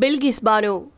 பில்கிஸ் பானு.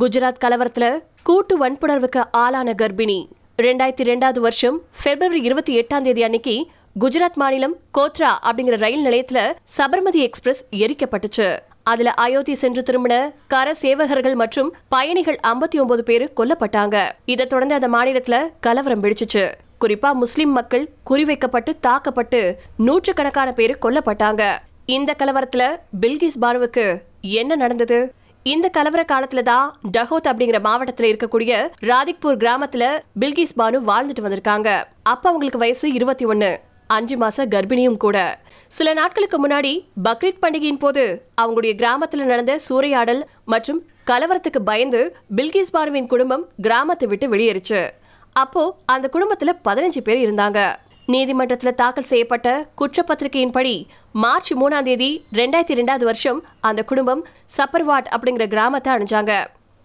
குஜராத் கலவரத்துல கூட்டு வன்புணர்வுக்கு ஆளான கர்ப்பிணி. ரெண்டாயிரத்தி ரெண்டாவது வருஷம் பிப்ரவரி இருபத்தி எட்டாம் தேதி அன்னைக்கு குஜராத் மாநிலம் கோத்ரா அப்படிங்கிற ரயில் நிலையத்துல சபர்மதி எக்ஸ்பிரஸ் எரிக்கப்பட்டுச்சு. அதுல அயோத்தி சென்று திரும்பின கர சேவகர்கள் மற்றும் பயணிகள் ஐம்பத்தி ஒன்பது பேரு கொல்லப்பட்டாங்க. இதை தொடர்ந்து அந்த மாநிலத்துல கலவரம் வெடிச்சுச்சு. குறிப்பா முஸ்லிம் மக்கள் குறிவைக்கப்பட்டு தாக்கப்பட்டு நூற்றுக்கணக்கான பேரு கொல்லப்பட்டாங்க. இந்த கலவரத்துல பில்கிஸ் பானுவுக்கு என்ன நடந்தது? இந்த கலவர காலத்துல தான் டஹோத் அப்படிங்கிற மாவட்டத்துல இருக்கக்கூடிய ராதிக்பூர் கிராமத்துல பில்கிஸ் பானு வாழ்ந்துட்டு வந்திருக்காங்க. அப்ப அவங்களுக்கு வயசு இருபத்தி ஒன்னு. அஞ்சு மாச கர்ப்பிணியும் கூட. சில நாட்களுக்கு முன்னாடி பக்ரீத் பண்டிகையின் போது அவங்களுடைய கிராமத்துல நடந்த சூறையாடல் மற்றும் கலவரத்துக்கு பயந்து பில்கிஸ் பானுவின் குடும்பம் கிராமத்தை விட்டு வெளியேறுச்சு. அப்போ அந்த குடும்பத்துல பதினஞ்சு பேர் இருந்தாங்க. நீதிமன்றத்தில் தாக்கல் செய்யப்பட்ட குற்றப்பத்திரிகையின்படி மார்ச் மூணாம் தேதி ரெண்டாயிரத்தி ரெண்டாவது வருஷம் அந்த குடும்பம் சப்பர்வாட் அப்படிங்கிற கிராமத்தை அணிஞ்சாங்க.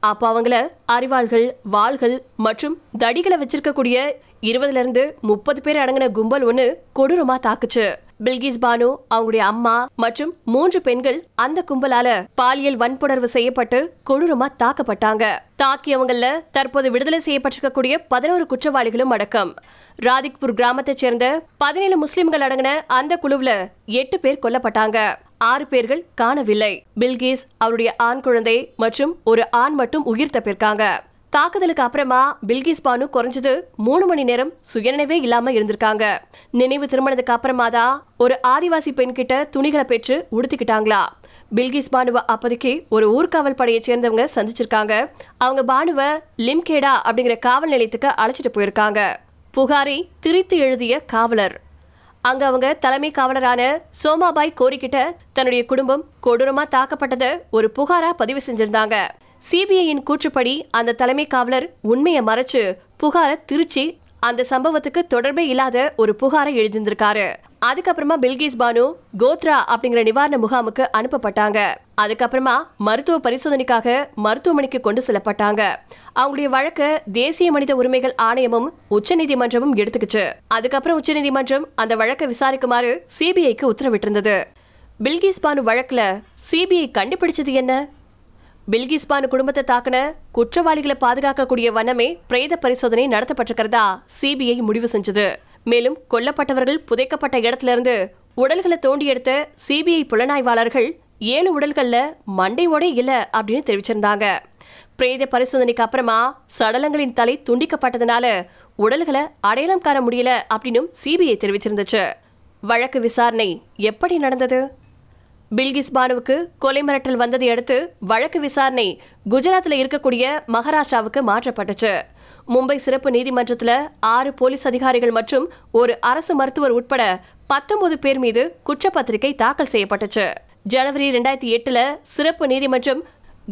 அப்போ அவங்கள அறிவாள்கள் வாள்கள் மற்றும் தடிகளை வச்சிருக்கக்கூடிய இருபதுல இருந்து முப்பது பேர் அடங்கின கும்பல் ஒன்று கொடூரமா தாக்குச்சு. பில்கிஸ் பானு அவங்களுடைய அம்மா மற்றும் மூன்று பெண்கள் அந்த கும்பலால பாலியல் வன்புணர்வு செய்யப்பட்டு கொடூரமா தாக்கப்பட்டாங்க. தாக்கியவங்கள தற்போது விடுதலை செய்யப்பட்டிருக்கக்கூடிய பதினோரு குற்றவாளிகளும் அடக்கம். ராதிக்பூர் கிராமத்தைச் சேர்ந்த பதினேழு முஸ்லிம்கள் அடங்கின அந்த குழுவுல எட்டு பேர் கொல்லப்பட்டாங்க. ஆறு பேர்கள் காணவில்லை. பில்கிஸ் அவருடைய ஆண் குழந்தை மற்றும் ஒரு ஆண் மட்டும் உயிர் தப்பிருக்காங்க. தாக்குதலுக்கு அப்புறமா பில்கிஸ் பானு குறைஞ்சது மூணு மணி நேரம் சுயநினைவே இல்லாம இருந்திருக்காங்க. நினைவு திருமணத்துக்கு அப்புறமா தான் ஒரு ஆதிவாசி பெண் கிட்ட துணிகளை பெற்று உடுத்திக்கிட்டாங்களா. பில்கிஸ் பானுவை அப்போதைக்கு ஒரு ஊர்காவல் படையை சேர்ந்தவங்க சந்திச்சிருக்காங்க. அவங்க பானுவை லிம்கேடா அப்படிங்கிற காவல் நிலையத்துக்கு அழைச்சிட்டு போயிருக்காங்க. புகாரி திரித்து எழுதிய காவலர். அங்க அவங்க தலைமை காவலரான சோமாபாய் கோரிக்கிட்ட தன்னுடைய குடும்பம் கொடூரமா தாக்கப்பட்டதை ஒரு புகாரா பதிவு செஞ்சிருந்தாங்க. சிபிஐயின் கூற்றுப்படி அந்த தலைமை காவலர் உண்மையை மறைச்சு புகாரை திருச்சி அந்த சம்பவத்துக்கு தொடர்பே இல்லாத ஒரு புகாரை எழுதியிருந்திருக்காரு. அதுக்கப்புறமா பில்கிஸ் பானு கோத்ரா அப்படிங்கிற நிவாரண முகாமுக்கு அனுப்பப்பட்டாங்க. அதுக்கப்புறமா மருத்துவ பரிசோதனைக்காக மருத்துவமனைக்கு கொண்டு செல்லப்பட்டாங்க. அவங்களுடைய வழக்க தேசிய மனித உரிமைகள் ஆணையமும் உச்சநீதிமன்றமும் எடுத்துக்கிச்சு. அதுக்கப்புறம் உச்சநீதிமன்றம் அந்த வழக்கை விசாரிக்குமாறு சிபிஐக்கு உத்தரவிட்டிருந்தது. பில்கிஸ் பானு வழக்குல சிபிஐ கண்டுபிடிச்சது என்ன? பில்கிஸ்பான் குடும்பத்தை தாக்கின குற்றவாளிகளை பாதுகாக்கக்கூடிய வண்ணமே பிரேத பரிசோதனை நடத்தப்பட்டிருக்கிறதா சிபிஐ முடிவு செஞ்சது. மேலும் கொல்லப்பட்டவர்கள் புதைக்கப்பட்ட இடத்துல இருந்து உடல்களை தோண்டி எடுத்த சிபிஐ புலனாய்வாளர்கள் ஏழு உடல்கள்ல மண்டையோட இல்ல அப்படின்னு தெரிவிச்சிருந்தாங்க. பிரேத பரிசோதனைக்கு அப்புறமா சடலங்களின் தலை துண்டிக்கப்பட்டதுனால உடல்களை அடையாளம் காண முடியல அப்படின்னும் சிபிஐ தெரிவிச்சிருந்துச்சு. வழக்கு விசாரணை எப்படி நடந்தது? பில்கிஸ் பானுவுக்கு கொலை மிரட்டல் வந்ததை அடுத்து வழக்கு விசாரணை குஜராத்தில் இருக்கக்கூடிய மகாராஷ்டிராவுக்கு மாற்றப்பட்டுச்சு. மும்பை சிறப்பு நீதிமன்றத்தில் ஆறு போலீஸ் அதிகாரிகள் மற்றும் ஒரு அரசு மருத்துவர் உட்பட பத்தொன்பது பேர் மீது குற்றப்பத்திரிகை தாக்கல் செய்யப்பட்டுச்சு. ஜனவரி ரெண்டாயிரத்தி எட்டுல சிறப்பு நீதிமன்றம்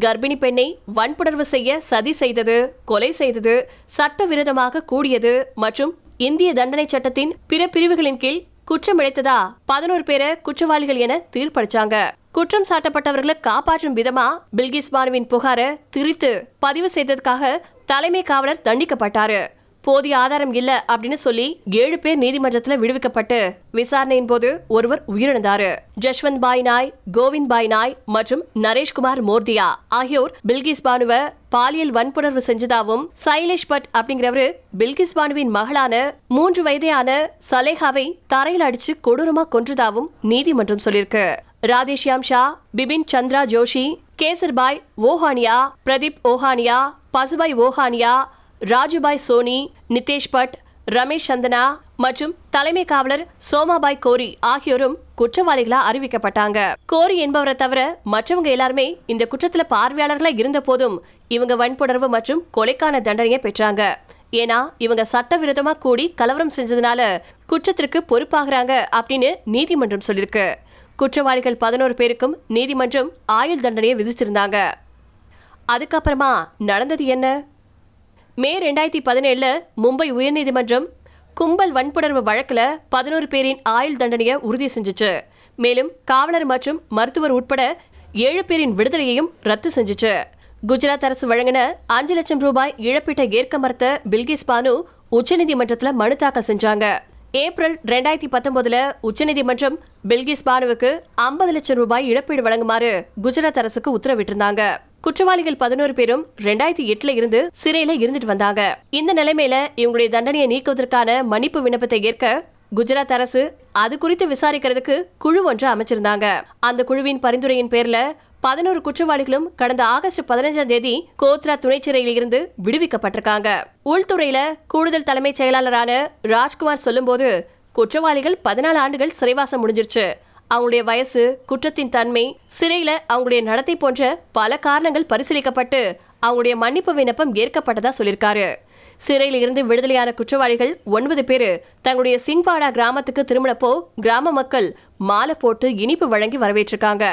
கர்ப்பிணி பெண்ணை வன்புணர்வு செய்ய சதி செய்தது கொலை செய்தது சட்டவிரோதமாக கூடியது மற்றும் இந்திய தண்டனை சட்டத்தின் பிற பிரிவுகளின் கீழ் குற்றம் இழைத்ததா? பதினோரு பேரை குற்றவாளிகள் என தீர்ப்பளிச்சாங்க. குற்றம் சாட்டப்பட்டவர்களை காப்பாற்றும் விதமா பில்கிஸ் மாணவின் புகாரை திரித்து பதிவு செய்ததுக்காக தலைமை காவலர் தண்டிக்கப்பட்டாரு. போதிய ஆதாரம் இல்ல அப்படின்னு சொல்லி ஏழு பேர் நீதிமன்றத்துல விடுவிக்கப்பட்டு விசாரணையின் போது ஒருவர் உயிரிழந்தாரு. ஜஷ்வந்த் பாய் நாய் கோவிந்த் பாய் நாய் மற்றும் நரேஷ்குமார் மோர்தியா ஆகியோர் பில்கிஸ் பானுவ பாலியல் வன்புணர்வு செஞ்சதாவும் சைலேஷ் பட் அப்படிங்கிறவரு பில்கிஸ் பானுவின் மகளான மூன்று வயதையான சலேஹாவை தரையில் அடிச்சு கொடூரமா கொன்றதாவும் நீதிமன்றம் சொல்லியிருக்கு ராதேஷ்யாம் ஷா பிபின் சந்திரா ஜோஷி கேசர்பாய் ஓஹானியா பிரதீப் ஓஹானியா பசுபாய் ஓஹானியா ராஜுபாய் சோனி நிதேஷ் பட் ரமேஷ் சந்தனா மற்றும் தலைமை காவலர் சோமாபாய் கோரி ஆகியோரும் குற்றவாளிகளா அறிவிக்கப்பட்டாங்க. கோரி என்பவரை தவிர மற்றவங்க எல்லாருமே இந்த குற்றத்துல பார்வையாளர்களா இருந்த போதும் இவங்க வன்புணர்வு மற்றும் கொலைக்கான தண்டனையை பெற்றாங்க. ஏன்னா இவங்க சட்டவிரோதமா கூடி கலவரம் செஞ்சதுனால குற்றத்திற்கு பொறுப்பாகிறாங்க அப்படின்னு நீதிமன்றம் சொல்லியிருக்கு குற்றவாளிகள் பதினோரு பேருக்கும் நீதிமன்றம் ஆயுள் தண்டனையை விதிச்சிருந்தாங்க. அதுக்கப்புறமா நடந்தது என்ன? மே ரெண்டாயிரத்தி பதினேழுல மும்பை உயர்நீதிமன்றம் கும்பல் வன்புணர்வு வழக்கில் பதினோரு பேரின் ஆயுள் தண்டனையை உறுதி செஞ்சுச்சு. மேலும் காவலர் மற்றும் மருத்துவர் உட்பட ஏழு பேரின் விடுதலையையும் ரத்து செஞ்சுச்சு. குஜராத் அரசு வழங்கின அஞ்சு லட்சம் ரூபாய் இழப்பீட்டை ஏற்க மறுத்த பில்கிஸ் பானு உச்சநீதிமன்றத்தில் மனு தாக்கல் செஞ்சாங்க. ஏப்ரல் ரெண்டாயிரத்தி பத்தொன்பதுல உச்சநீதிமன்றம் பில்கிஸ் பானுவுக்கு ஐம்பது லட்சம் ரூபாய் இழப்பீடு வழங்குமாறு குஜராத் அரசுக்கு உத்தரவிட்டிருந்தாங்க. குற்றவாளிகள் பதினோரு பேரும் ரெண்டாயிரத்தி எட்டுல இருந்து சிறையில இருந்துட்டு வந்தாங்க. இந்த நிலைமையில இவங்களுடைய தண்டனையை நீக்குவதற்கான மன்னிப்பு விண்ணப்பத்தை ஏற்க குஜராத் அரசு அது குறித்து விசாரிக்கிறதுக்கு குழு ஒன்று அமைச்சிருந்தாங்க. அந்த குழுவின் பரிந்துரையின் பேர்ல பதினோரு குற்றவாளிகளும் கடந்த ஆகஸ்ட் பதினஞ்சாம் தேதி கோத்ரா துணை சிறையில் இருந்து விடுவிக்கப்பட்டிருக்காங்க. உள்துறையில கூடுதல் தலைமைச் செயலாளரான ராஜ்குமார் சொல்லும்போது குற்றவாளிகள் பதினாலு ஆண்டுகள் சிறைவாசம் முடிஞ்சிருச்சு. அவங்களுடைய வயசு குற்றத்தின் தன்மை சிறையில அவங்களுடைய நடத்தை போன்ற பல காரணங்கள் பரிசீலிக்கப்பட்டு அவங்களுடைய மன்னிப்பு விண்ணப்பம் ஏற்கப்பட்டதா சொல்லியிருக்காரு. சிறையில் இருந்து விடுதலையான குற்றவாளிகள் ஒன்பது பேரு தங்களுடைய சிங்பாடா கிராமத்துக்கு திரும்பினப்போ கிராம மக்கள் மாலை போட்டு இனிப்பு வழங்கி வரவேற்றிருக்காங்க.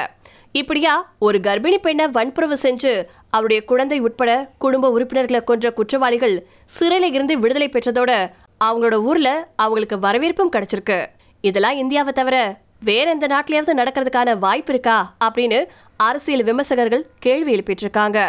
இப்படியா ஒரு கர்ப்பிணி பெண்ணை வன்புறவு செஞ்சு அவருடைய குழந்தை உட்பட குடும்ப உறுப்பினர்களை கொன்ற குற்றவாளிகள் சிறையில இருந்து விடுதலை பெற்றதோட அவங்களோட ஊர்ல அவங்களுக்கு வரவேற்பும் கிடைச்சிருக்கு. இதெல்லாம் இந்தியாவை தவிர வேற எந்த நாட்டிலேயாவது நடக்கிறதுக்கான வாய்ப்பு இருக்கா அப்படின்னு அரசியல் விமர்சகர்கள் கேள்வி எழுப்பிட்டு இருக்காங்க.